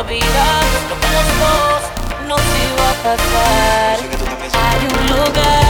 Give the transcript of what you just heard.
olvidar lo que después nos iba a pasar. Hay un lugar.